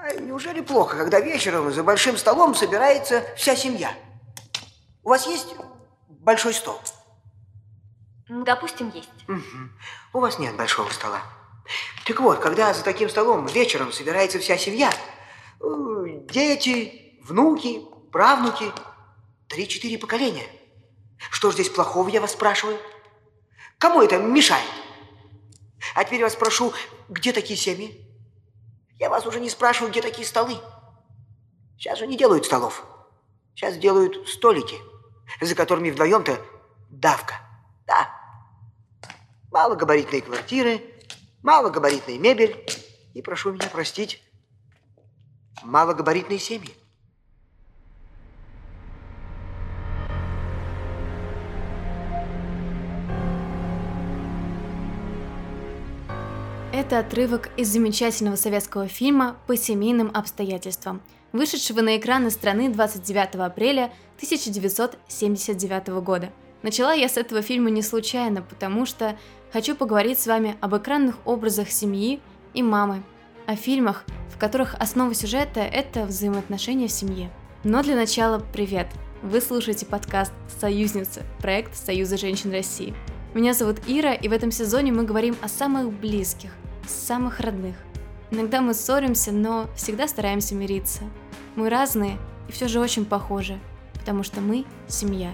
А неужели плохо, когда вечером за большим столом собирается вся семья? У вас есть большой стол? Допустим, есть. Угу. У вас нет большого стола. Так вот, когда за таким столом вечером собирается вся семья, э, дети, внуки, правнуки, три-четыре поколения. Что ж здесь плохого, я вас спрашиваю? Кому это мешает? А теперь вас спрошу, где такие семьи? Я вас уже не спрашиваю, где такие столы. Сейчас же не делают столов. Сейчас делают столики, за которыми вдвоем-то давка. Да. Малогабаритные квартиры, малогабаритная мебель и, прошу меня простить, малогабаритные семьи. Это отрывок из замечательного советского фильма «По семейным обстоятельствам», вышедшего на экраны страны 29 апреля 1979 года. Начала я с этого фильма не случайно, потому что хочу поговорить с вами об экранных образах семьи и мамы, о фильмах, в которых основа сюжета – это взаимоотношения в семье. Но для начала привет! Вы слушаете подкаст «Союзницы» – проект Союза женщин России. Меня зовут Ира, и в этом сезоне мы говорим о самых близких – самых родных. Иногда мы ссоримся, но всегда стараемся мириться. Мы разные и все же очень похожи, потому что мы – семья.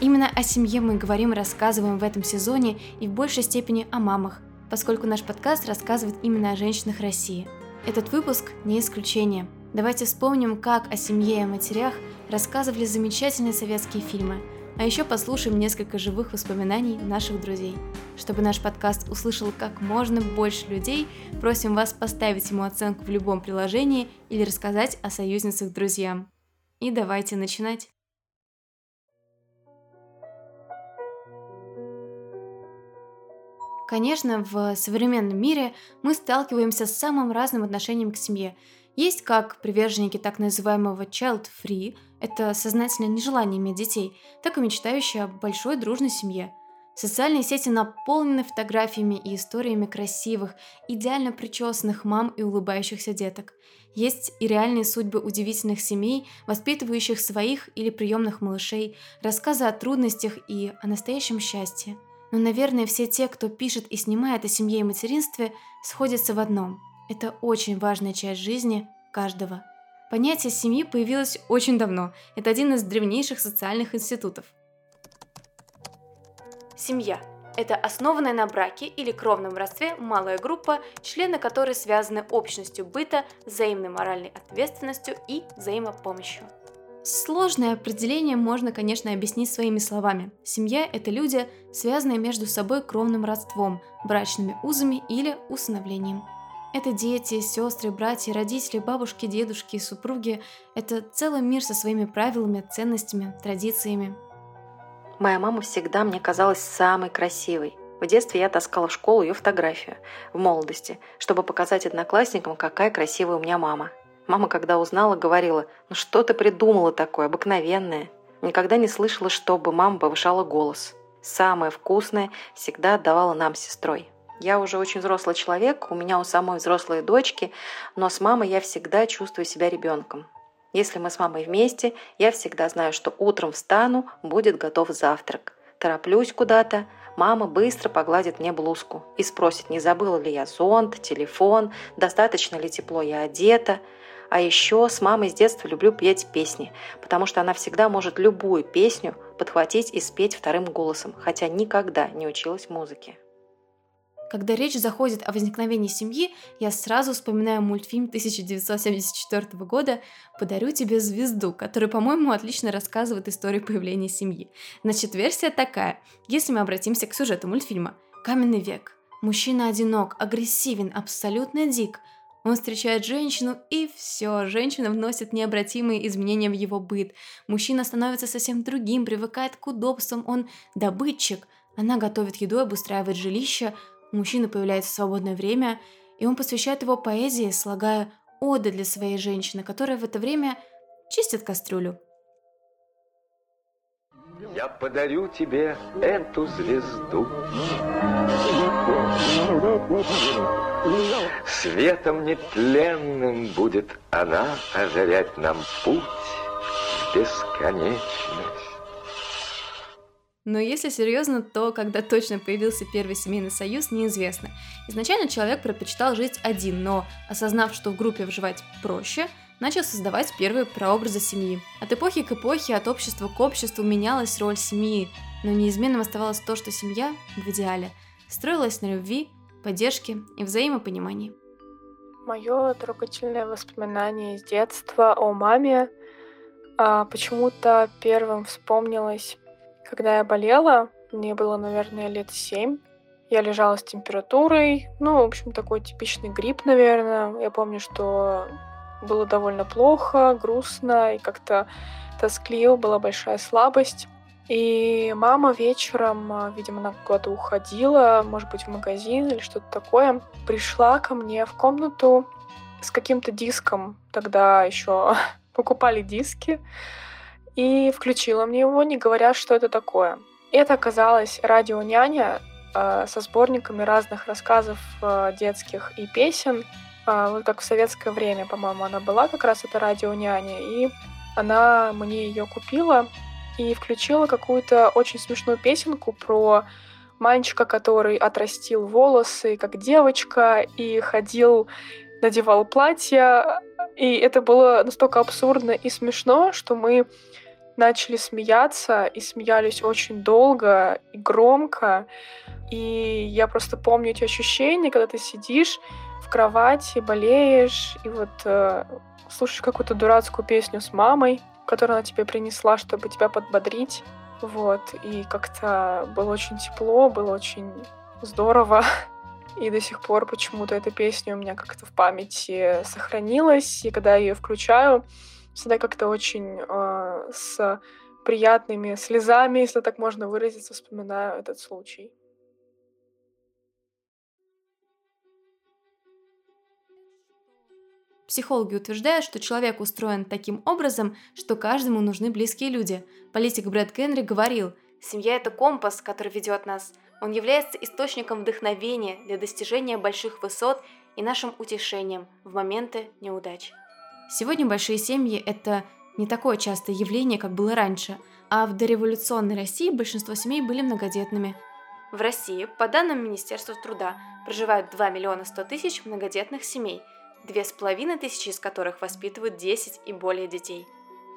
Именно о семье мы говорим и рассказываем в этом сезоне и в большей степени о мамах, поскольку наш подкаст рассказывает именно о женщинах России. Этот выпуск не исключение. Давайте вспомним, как о семье и о матерях рассказывали замечательные советские фильмы – а еще послушаем несколько живых воспоминаний наших друзей. Чтобы наш подкаст услышал как можно больше людей, просим вас поставить ему оценку в любом приложении или рассказать о союзницах друзьям. И давайте начинать. Конечно, в современном мире мы сталкиваемся с самым разным отношением к семье – есть как приверженники так называемого child-free, это сознательное нежелание иметь детей, так и мечтающие о большой дружной семье. Социальные сети наполнены фотографиями и историями красивых, идеально причесанных мам и улыбающихся деток. Есть и реальные судьбы удивительных семей, воспитывающих своих или приемных малышей, рассказы о трудностях и о настоящем счастье. Но, наверное, все те, кто пишет и снимает о семье и материнстве, сходятся в одном – это очень важная часть жизни каждого. Понятие семьи появилось очень давно. Это один из древнейших социальных институтов. Семья – это основанная на браке или кровном родстве малая группа, члены которой связаны общностью быта, взаимной моральной ответственностью и взаимопомощью. Сложное определение можно, конечно, объяснить своими словами. Семья – это люди, связанные между собой кровным родством, брачными узами или усыновлением. Это дети, сестры, братья, родители, бабушки, дедушки, супруги. Это целый мир со своими правилами, ценностями, традициями. Моя мама всегда мне казалась самой красивой. В детстве я таскала в школу ее фотографию в молодости, чтобы показать одноклассникам, какая красивая у меня мама. Мама, когда узнала, говорила, ну что ты придумала такое, обыкновенное. Никогда не слышала, чтобы мама повышала голос. Самое вкусное всегда отдавала нам сестрой. Я уже очень взрослый человек, у меня у самой взрослые дочки, но с мамой я всегда чувствую себя ребенком. Если мы с мамой вместе, я всегда знаю, что утром встану, будет готов завтрак. Тороплюсь куда-то, мама быстро погладит мне блузку и спросит, не забыла ли я зонт, телефон, достаточно ли тепло я одета. А еще с мамой с детства люблю петь песни, потому что она всегда может любую песню подхватить и спеть вторым голосом, хотя никогда не училась музыке. Когда речь заходит о возникновении семьи, я сразу вспоминаю мультфильм 1974 года «Подарю тебе звезду», который, по-моему, отлично рассказывает историю появления семьи. Значит, версия такая, если мы обратимся к сюжету мультфильма. Каменный век. Мужчина одинок, агрессивен, абсолютно дик. Он встречает женщину, и все, женщина вносит необратимые изменения в его быт. Мужчина становится совсем другим, привыкает к удобствам, он добытчик. Она готовит еду, обустраивает жилище, у мужчины появляется свободное время, и он посвящает его поэзии, слагая оды для своей женщины, которая в это время чистит кастрюлю. Я подарю тебе эту звезду. Светом нетленным будет она озарять нам путь в бесконечность. Но если серьезно, то когда точно появился первый семейный союз, неизвестно. Изначально человек предпочитал жить один, но, осознав, что в группе выживать проще, начал создавать первые прообразы семьи. От эпохи к эпохе, от общества к обществу менялась роль семьи, но неизменным оставалось то, что семья, в идеале, строилась на любви, поддержке и взаимопонимании. Мое трогательное воспоминание из детства о маме а, почему-то первым вспомнилось, когда я болела. Мне было, наверное, лет семь. Я лежала с температурой. Ну, в общем, такой типичный грипп, наверное. Я помню, что было довольно плохо, грустно и как-то тоскливо, была большая слабость. И мама вечером, а, видимо, она куда-то уходила, может быть, в магазин или что-то такое, пришла ко мне в комнату с каким-то диском. Тогда еще покупали диски. И включила мне его, не говоря, что это такое. Это оказалось радио «Няня» э, со сборниками разных рассказов э, детских и песен. Э, вот как в советское время, по-моему, она была как раз это радио «Няня». И она мне ее купила и включила какую-то очень смешную песенку про мальчика, который отрастил волосы, как девочка, и ходил, надевал платье. И это было настолько абсурдно и смешно, что мы начали смеяться и смеялись очень долго и громко. И я просто помню эти ощущения, когда ты сидишь в кровати, болеешь, и вот э, слушаешь какую-то дурацкую песню с мамой, которую она тебе принесла, чтобы тебя подбодрить. Вот, и как-то было очень тепло, было очень здорово. И до сих пор почему-то эта песня у меня как-то в памяти сохранилась. И когда я ее включаю, всегда как-то очень э, с приятными слезами, если так можно выразиться, вспоминаю этот случай. Психологи утверждают, что человек устроен таким образом, что каждому нужны близкие люди. Политик Брэд Генри говорил, «Семья – это компас, который ведет нас. Он является источником вдохновения для достижения больших высот и нашим утешением в моменты неудач». Сегодня большие семьи – это не такое частое явление, как было раньше, а в дореволюционной России большинство семей были многодетными. В России, по данным Министерства труда, проживают 2 миллиона 100 тысяч многодетных семей – две с половиной тысячи из которых воспитывают 10 и более детей.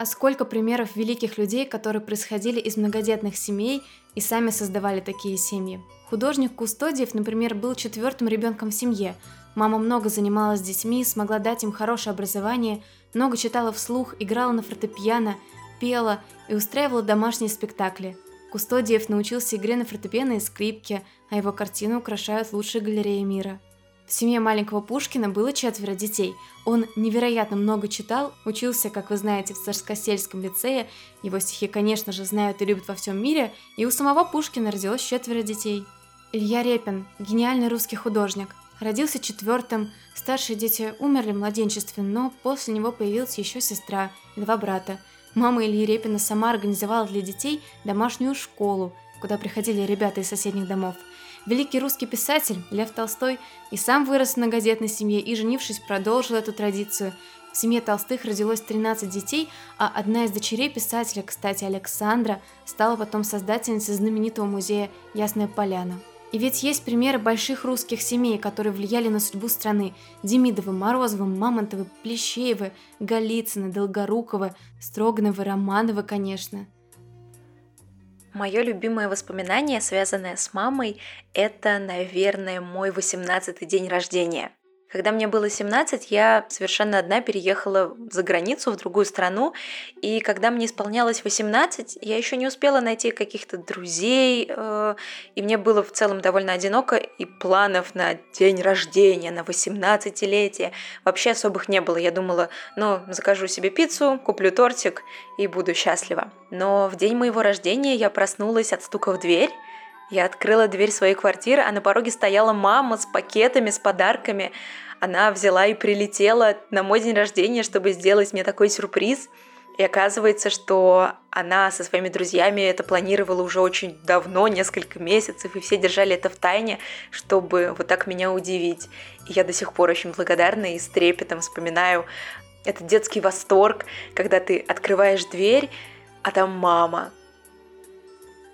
А сколько примеров великих людей, которые происходили из многодетных семей и сами создавали такие семьи. Художник Кустодиев, например, был четвертым ребенком в семье. Мама много занималась с детьми, смогла дать им хорошее образование, много читала вслух, играла на фортепиано, пела и устраивала домашние спектакли. Кустодиев научился игре на фортепиано и скрипке, а его картины украшают лучшие галереи мира – в семье маленького Пушкина было четверо детей. Он невероятно много читал, учился, как вы знаете, в Царскосельском лицее. Его стихи, конечно же, знают и любят во всем мире. И у самого Пушкина родилось четверо детей. Илья Репин – гениальный русский художник. Родился четвертым, старшие дети умерли в младенчестве, но после него появилась еще сестра и два брата. Мама Ильи Репина сама организовала для детей домашнюю школу, куда приходили ребята из соседних домов – Великий русский писатель Лев Толстой и сам вырос в многодетной семье и, женившись, продолжил эту традицию. В семье Толстых родилось 13 детей, а одна из дочерей писателя, кстати, Александра, стала потом создательницей знаменитого музея «Ясная поляна». И ведь есть примеры больших русских семей, которые влияли на судьбу страны. Демидовы, Морозовы, Мамонтовы, Плещеевы, Голицыны, Долгоруковы, Строгановы, Романовы, конечно – Мое любимое воспоминание, связанное с мамой, это, наверное, мой 18-й день рождения – когда мне было 17, я совершенно одна переехала за границу, в другую страну, и когда мне исполнялось 18, я еще не успела найти каких-то друзей, э, и мне было в целом довольно одиноко, и планов на день рождения, на 18-летие вообще особых не было. Я думала, ну, закажу себе пиццу, куплю тортик и буду счастлива. Но в день моего рождения я проснулась от стука в дверь, я открыла дверь своей квартиры, а на пороге стояла мама с пакетами, с подарками. Она взяла и прилетела на мой день рождения, чтобы сделать мне такой сюрприз. И оказывается, что она со своими друзьями это планировала уже очень давно, несколько месяцев, и все держали это в тайне, чтобы вот так меня удивить. И я до сих пор очень благодарна и с трепетом вспоминаю этот детский восторг, когда ты открываешь дверь, а там мама.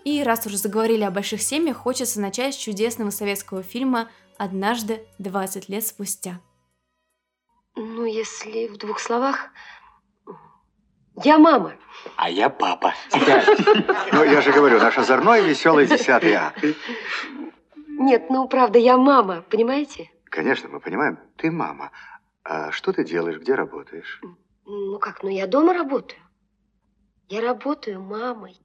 И раз уже заговорили о больших семьях, хочется начать с чудесного советского фильма «Однажды 20 лет спустя». Ну, если в двух словах, я мама. А я папа. Ну, я же говорю, наш озорной веселый десятый А. Нет, ну, правда, я мама, понимаете? Конечно, мы понимаем, ты мама. А что ты делаешь, где работаешь? Ну как, ну я дома работаю. Я работаю мамой.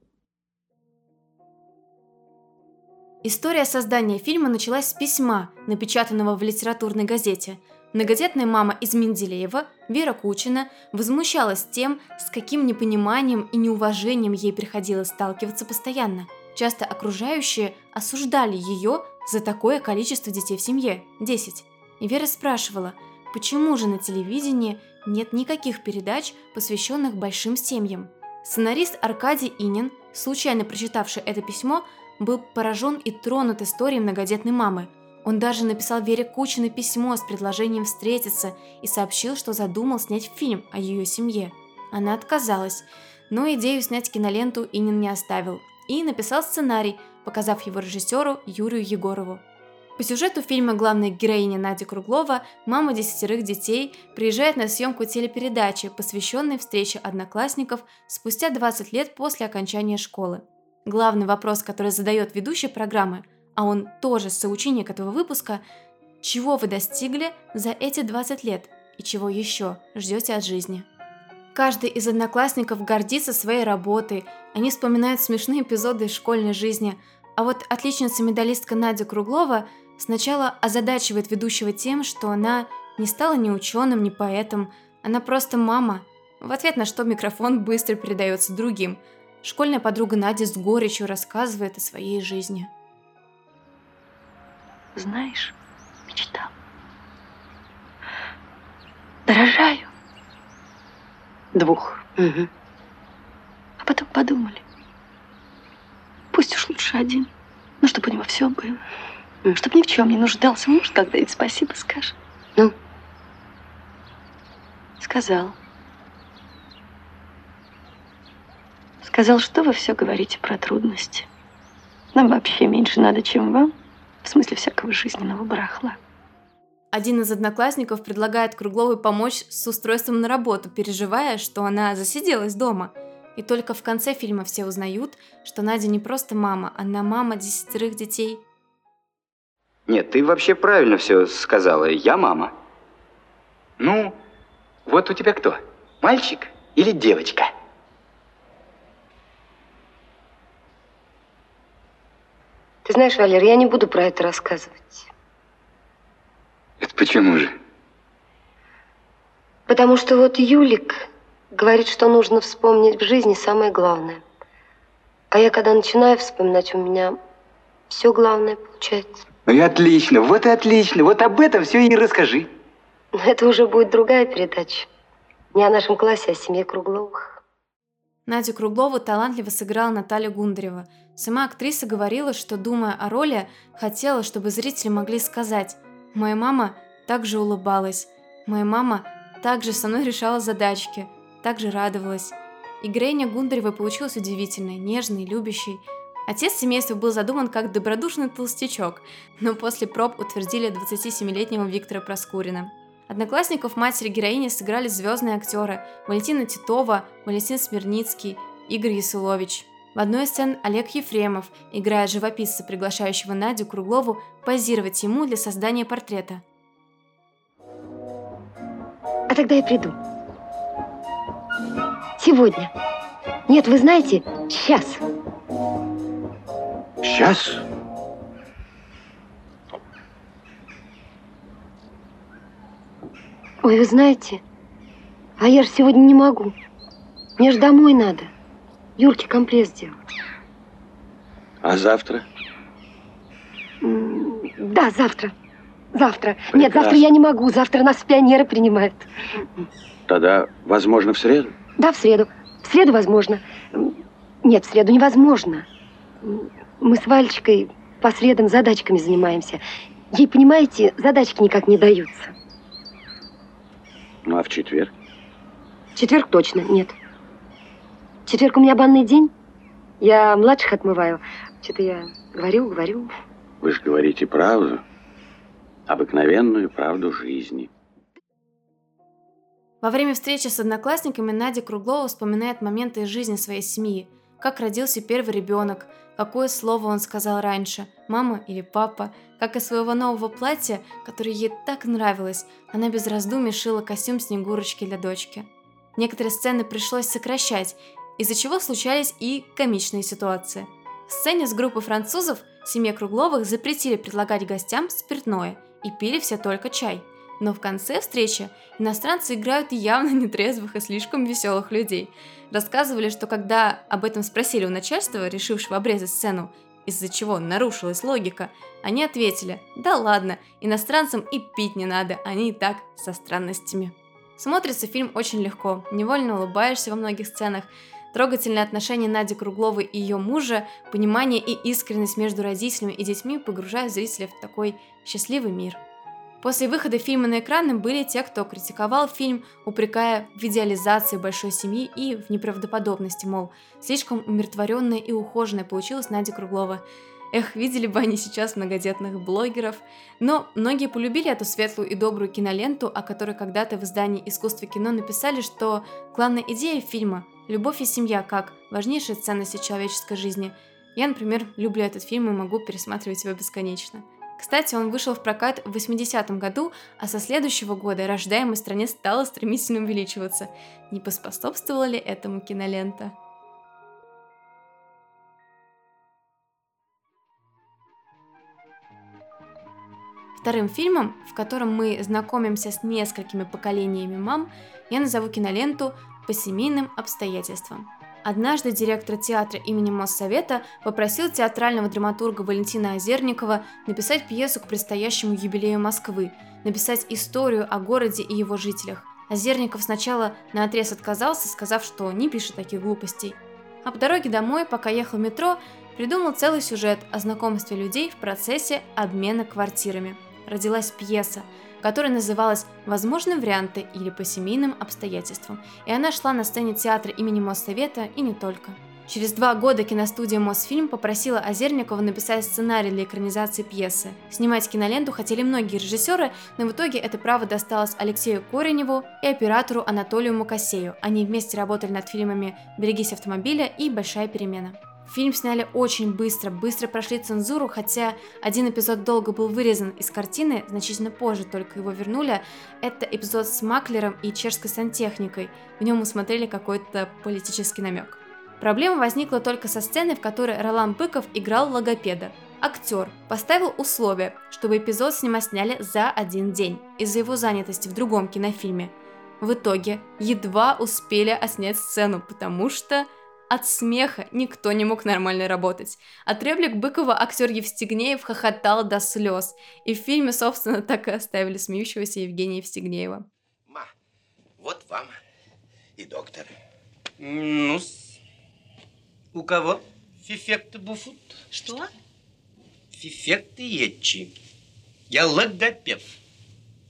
История создания фильма началась с письма, напечатанного в литературной газете – Многодетная мама из Менделеева, Вера Кучина, возмущалась тем, с каким непониманием и неуважением ей приходилось сталкиваться постоянно. Часто окружающие осуждали ее за такое количество детей в семье – 10. И Вера спрашивала, почему же на телевидении нет никаких передач, посвященных большим семьям. Сценарист Аркадий Инин, случайно прочитавший это письмо, был поражен и тронут историей многодетной мамы – он даже написал Вере Кучиной письмо с предложением встретиться и сообщил, что задумал снять фильм о ее семье. Она отказалась, но идею снять киноленту Инин не оставил и написал сценарий, показав его режиссеру Юрию Егорову. По сюжету фильма главная героиня Надя Круглова, мама десятерых детей, приезжает на съемку телепередачи, посвященной встрече одноклассников спустя 20 лет после окончания школы. Главный вопрос, который задает ведущая программы – а он тоже соученик этого выпуска, чего вы достигли за эти 20 лет и чего еще ждете от жизни. Каждый из одноклассников гордится своей работой, они вспоминают смешные эпизоды из школьной жизни, а вот отличница-медалистка Надя Круглова сначала озадачивает ведущего тем, что она не стала ни ученым, ни поэтом, она просто мама. В ответ на что микрофон быстро передается другим. Школьная подруга Надя с горечью рассказывает о своей жизни. Знаешь, мечтал. Дорожаю. Двух. Угу. А потом подумали. Пусть уж лучше один. Ну, чтобы у него все было. Mm. Чтобы ни в чем не нуждался. Может, когда-нибудь спасибо скажет. Ну? Сказал. Сказал, что вы все говорите про трудности. Нам вообще меньше надо, чем вам. В смысле всякого жизненного барахла. Один из одноклассников предлагает Кругловой помочь с устройством на работу, переживая, что она засиделась дома. И только в конце фильма все узнают, что Надя не просто мама, она мама десятерых детей. Нет, ты вообще правильно все сказала. Я мама. Ну, вот у тебя кто? Мальчик или девочка? Ты знаешь, Валер, я не буду про это рассказывать. Это почему же? Потому что вот Юлик говорит, что нужно вспомнить в жизни самое главное. А я когда начинаю вспоминать, у меня все главное получается. Ну и отлично, вот и отлично. Вот об этом все и расскажи. Но это уже будет другая передача. Не о нашем классе, а о семье Кругловых. Надю Круглову талантливо сыграла Наталья Гундарева – Сама актриса говорила, что, думая о роли, хотела, чтобы зрители могли сказать «Моя мама также улыбалась, моя мама также со мной решала задачки, также радовалась». И Грейня Гундаревой получилась удивительной, нежной, любящей. Отец семейства был задуман как добродушный толстячок, но после проб утвердили 27-летнего Виктора Проскурина. Одноклассников матери героини сыграли звездные актеры Валентина Титова, Валентин Смирницкий, Игорь Ясулович – в одной из сцен Олег Ефремов играет живописца, приглашающего Надю Круглову позировать ему для создания портрета. А тогда я приду. Сегодня. Нет, вы знаете, сейчас. Сейчас? Ой, вы знаете, а я же сегодня не могу. Мне же домой надо. Юрке компресс сделать. А завтра? Да, завтра. Завтра. Прекрасно. Нет, завтра я не могу. Завтра нас пионеры принимают. Тогда, возможно, в среду? Да, в среду. В среду возможно. Нет, в среду невозможно. Мы с Вальчикой по средам задачками занимаемся. Ей, понимаете, задачки никак не даются. Ну, а в четверг? В четверг точно нет. В четверг у меня банный день. Я младших отмываю. Что-то я говорю, говорю. Вы же говорите правду. Обыкновенную правду жизни. Во время встречи с одноклассниками Надя Круглова вспоминает моменты из жизни своей семьи. Как родился первый ребенок, какое слово он сказал раньше, мама или папа, как из своего нового платья, которое ей так нравилось, она без раздумий шила костюм Снегурочки для дочки. Некоторые сцены пришлось сокращать, из-за чего случались и комичные ситуации. В сцене с группой французов семье Кругловых запретили предлагать гостям спиртное и пили все только чай. Но в конце встречи иностранцы играют явно нетрезвых и слишком веселых людей. Рассказывали, что когда об этом спросили у начальства, решившего обрезать сцену, из-за чего нарушилась логика, они ответили, да ладно, иностранцам и пить не надо, они и так со странностями. Смотрится фильм очень легко, невольно улыбаешься во многих сценах, Трогательные отношения Нади Кругловой и ее мужа, понимание и искренность между родителями и детьми погружают зрителя в такой счастливый мир. После выхода фильма на экраны были те, кто критиковал фильм, упрекая в идеализации большой семьи и в неправдоподобности, мол, слишком умиротворенная и ухоженная получилась Надя Круглова. Эх, видели бы они сейчас многодетных блогеров. Но многие полюбили эту светлую и добрую киноленту, о которой когда-то в издании «Искусство кино» написали, что главная идея фильма – любовь и семья как важнейшие ценности человеческой жизни. Я, например, люблю этот фильм и могу пересматривать его бесконечно. Кстати, он вышел в прокат в 80-м году, а со следующего года рождаемость в стране стала стремительно увеличиваться. Не поспособствовала ли этому кинолента? Вторым фильмом, в котором мы знакомимся с несколькими поколениями мам, я назову киноленту «По семейным обстоятельствам». Однажды директор театра имени Моссовета попросил театрального драматурга Валентина Озерникова написать пьесу к предстоящему юбилею Москвы, написать историю о городе и его жителях. Озерников сначала на отрез отказался, сказав, что не пишет таких глупостей. А по дороге домой, пока ехал в метро, придумал целый сюжет о знакомстве людей в процессе обмена квартирами. Родилась пьеса, которая называлась «Возможны варианты» или «По семейным обстоятельствам», и она шла на сцене театра имени Моссовета и не только. Через два года киностудия Мосфильм попросила Озерникова написать сценарий для экранизации пьесы. Снимать киноленту хотели многие режиссеры, но в итоге это право досталось Алексею Кореневу и оператору Анатолию Мукасею. Они вместе работали над фильмами «Берегись автомобиля» и «Большая перемена». Фильм сняли очень быстро, быстро прошли цензуру, хотя один эпизод долго был вырезан из картины, значительно позже только его вернули. Это эпизод с Маклером и чешской сантехникой. В нем мы смотрели какой-то политический намек. Проблема возникла только со сцены, в которой Ролан Быков играл логопеда. Актер поставил условие, чтобы эпизод с ним сняли за один день из-за его занятости в другом кинофильме. В итоге едва успели оснять сцену, потому что от смеха никто не мог нормально работать. От реплик Быкова актер Евстигнеев хохотал до слез. И в фильме, собственно, так и оставили смеющегося Евгения Евстигнеева. Ма, вот вам и доктор. ну у кого фифекты буфут? Что? Фифекты етчи. Я логопед.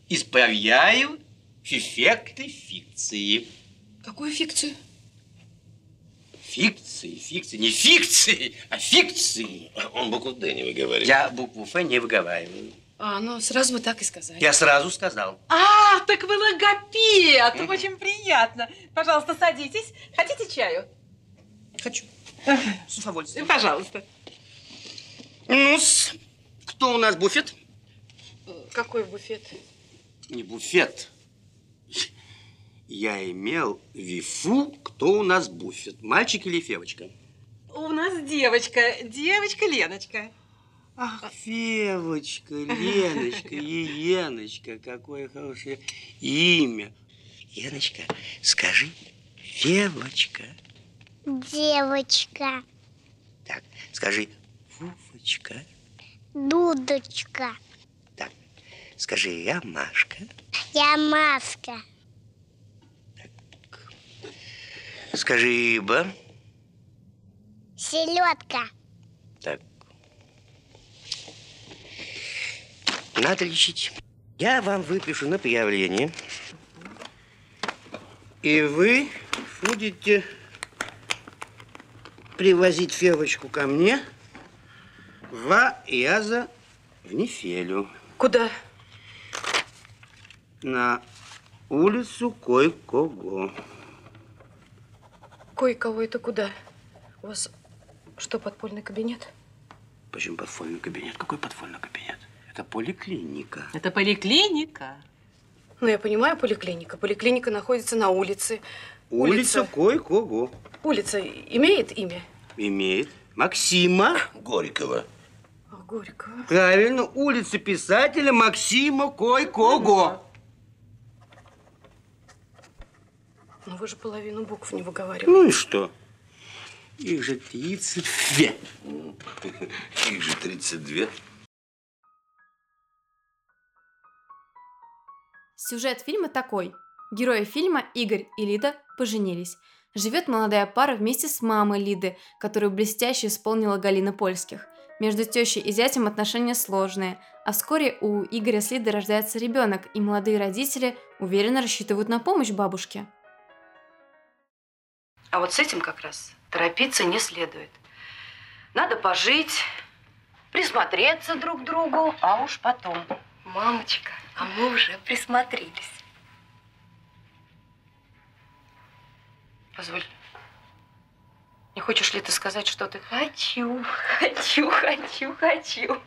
Исправляю фифекты фикции. Какую фикцию? Фикции, фикции, не фикции, а фикции. Он букву Д не выговаривает. Я букву Ф не выговариваю. А, ну сразу бы так и сказали. Я сразу сказал. А, так вы логопед. Mm. Очень приятно. Пожалуйста, садитесь. Хотите чаю? Хочу. С удовольствием. Пожалуйста. ну кто у нас буфет? Какой буфет? Не буфет. Я имел вифу, кто у нас буфет, мальчик или девочка? У нас девочка, девочка Леночка. Ах, Февочка, Леночка, Еленочка, какое хорошее имя. Леночка, скажи, Февочка. Девочка. Так, скажи, Фуфочка. Дудочка. Так, скажи, я Машка. Я Маска. Скажи, рыба. Селедка. Так. Надо лечить. Я вам выпишу направление. И вы будете привозить Февочку ко мне в Яза в Нефелю. Куда? На улицу Кой-Кого. Кое-кого это куда? У вас что, подпольный кабинет? Почему подпольный кабинет? Какой подпольный кабинет? Это поликлиника. Это поликлиника. Ну, я понимаю, поликлиника. Поликлиника находится на улице. Улица, Улица. Кой-Кого. Улица имеет имя? Имеет. Максима. Горького. А, Горького. Правильно, улица писателя Максима Кой-Кого. Ну, вы же половину букв не выговариваете. Ну и что? Их же 32. Их же 32. Сюжет фильма такой. Герои фильма Игорь и Лида поженились. Живет молодая пара вместе с мамой Лиды, которую блестяще исполнила Галина Польских. Между тещей и зятем отношения сложные, а вскоре у Игоря с Лидой рождается ребенок, и молодые родители уверенно рассчитывают на помощь бабушке. А вот с этим как раз торопиться не следует. Надо пожить, присмотреться друг к другу, а уж потом. Мамочка, а мы уже присмотрелись. Позволь. Не хочешь ли ты сказать, что ты... Хочу, хочу, хочу, хочу.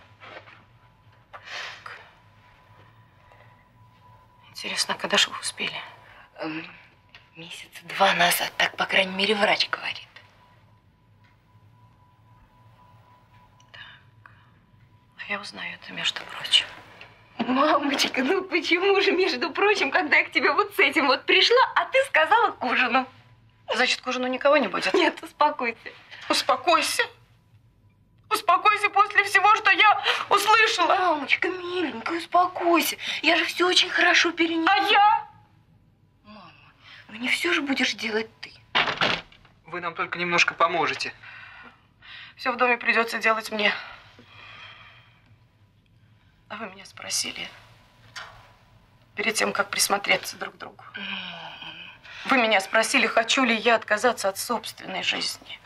Интересно, когда же вы успели? Месяца два назад, так, по крайней мере, врач говорит. А я узнаю это, между прочим. Мамочка, ну почему же, между прочим, когда я к тебе вот с этим вот пришла, а ты сказала к ужину? Значит, к ужину никого не будет? Нет, успокойся. Успокойся. Успокойся после всего, что я услышала. Мамочка, миленькая, успокойся. Я же все очень хорошо перенесла. А я? Ну не все же будешь делать ты. Вы нам только немножко поможете. Все в доме придется делать мне. А вы меня спросили перед тем, как присмотреться друг к другу. Вы меня спросили, хочу ли я отказаться от собственной жизни.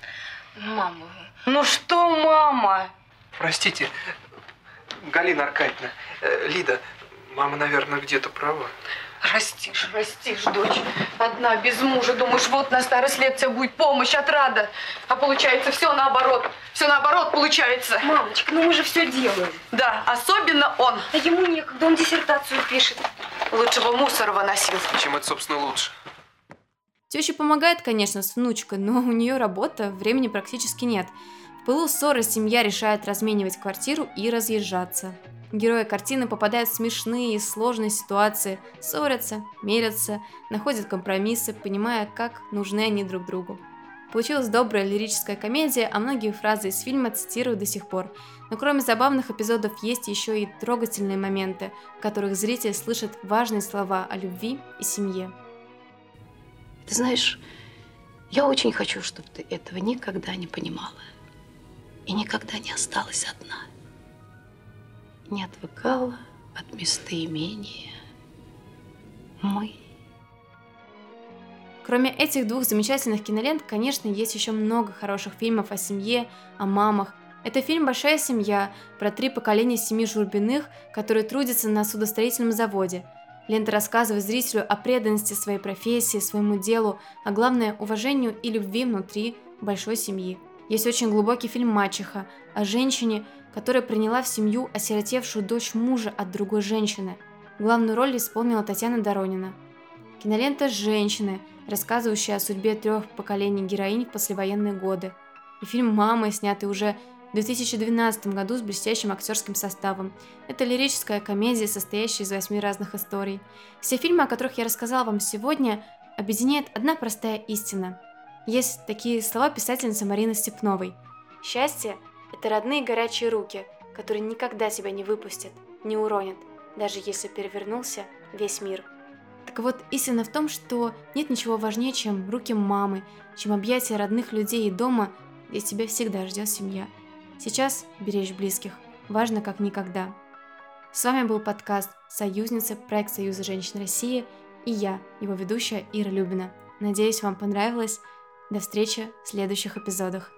Мама. Ну что, мама? Простите, Галина Аркадьевна, э, Лида, мама, наверное, где-то права. Растишь, растишь, дочь. Одна, без мужа. Думаешь, вот на старость лет тебе будет помощь, отрада. А получается все наоборот. Все наоборот получается. Мамочка, ну мы же все делаем. Да, особенно он. А ему некогда, он диссертацию пишет. Лучше бы Мусорова носил. Чем это, собственно, лучше? Теща помогает, конечно, с внучкой, но у нее работа, времени практически нет. В пылу ссоры семья решает разменивать квартиру и разъезжаться. Герои картины попадают в смешные и сложные ситуации, ссорятся, мерятся, находят компромиссы, понимая, как нужны они друг другу. Получилась добрая лирическая комедия, а многие фразы из фильма цитирую до сих пор. Но кроме забавных эпизодов есть еще и трогательные моменты, в которых зритель слышит важные слова о любви и семье. Ты знаешь, я очень хочу, чтобы ты этого никогда не понимала. И никогда не осталась одна. Не отвыкала от местоимения «мы». Кроме этих двух замечательных кинолент, конечно, есть еще много хороших фильмов о семье, о мамах. Это фильм «Большая семья» про три поколения семьи Журбиных, которые трудятся на судостроительном заводе. Лента рассказывает зрителю о преданности своей профессии, своему делу, а главное – уважению и любви внутри большой семьи. Есть очень глубокий фильм «Мачеха» о женщине, которая приняла в семью осиротевшую дочь мужа от другой женщины. Главную роль исполнила Татьяна Доронина. Кинолента «Женщины», рассказывающая о судьбе трех поколений героинь в послевоенные годы. И фильм «Мамы», снятый уже в 2012 году с блестящим актерским составом. Это лирическая комедия, состоящая из восьми разных историй. Все фильмы, о которых я рассказала вам сегодня, объединяет одна простая истина. Есть такие слова писательницы Марины Степновой. «Счастье – это родные горячие руки, которые никогда тебя не выпустят, не уронят, даже если перевернулся весь мир». Так вот, истина в том, что нет ничего важнее, чем руки мамы, чем объятия родных людей и дома, где тебя всегда ждет семья. Сейчас беречь близких важно как никогда. С вами был подкаст «Союзница», проект Союза женщин России и я, его ведущая Ира Любина. Надеюсь, вам понравилось. До встречи в следующих эпизодах.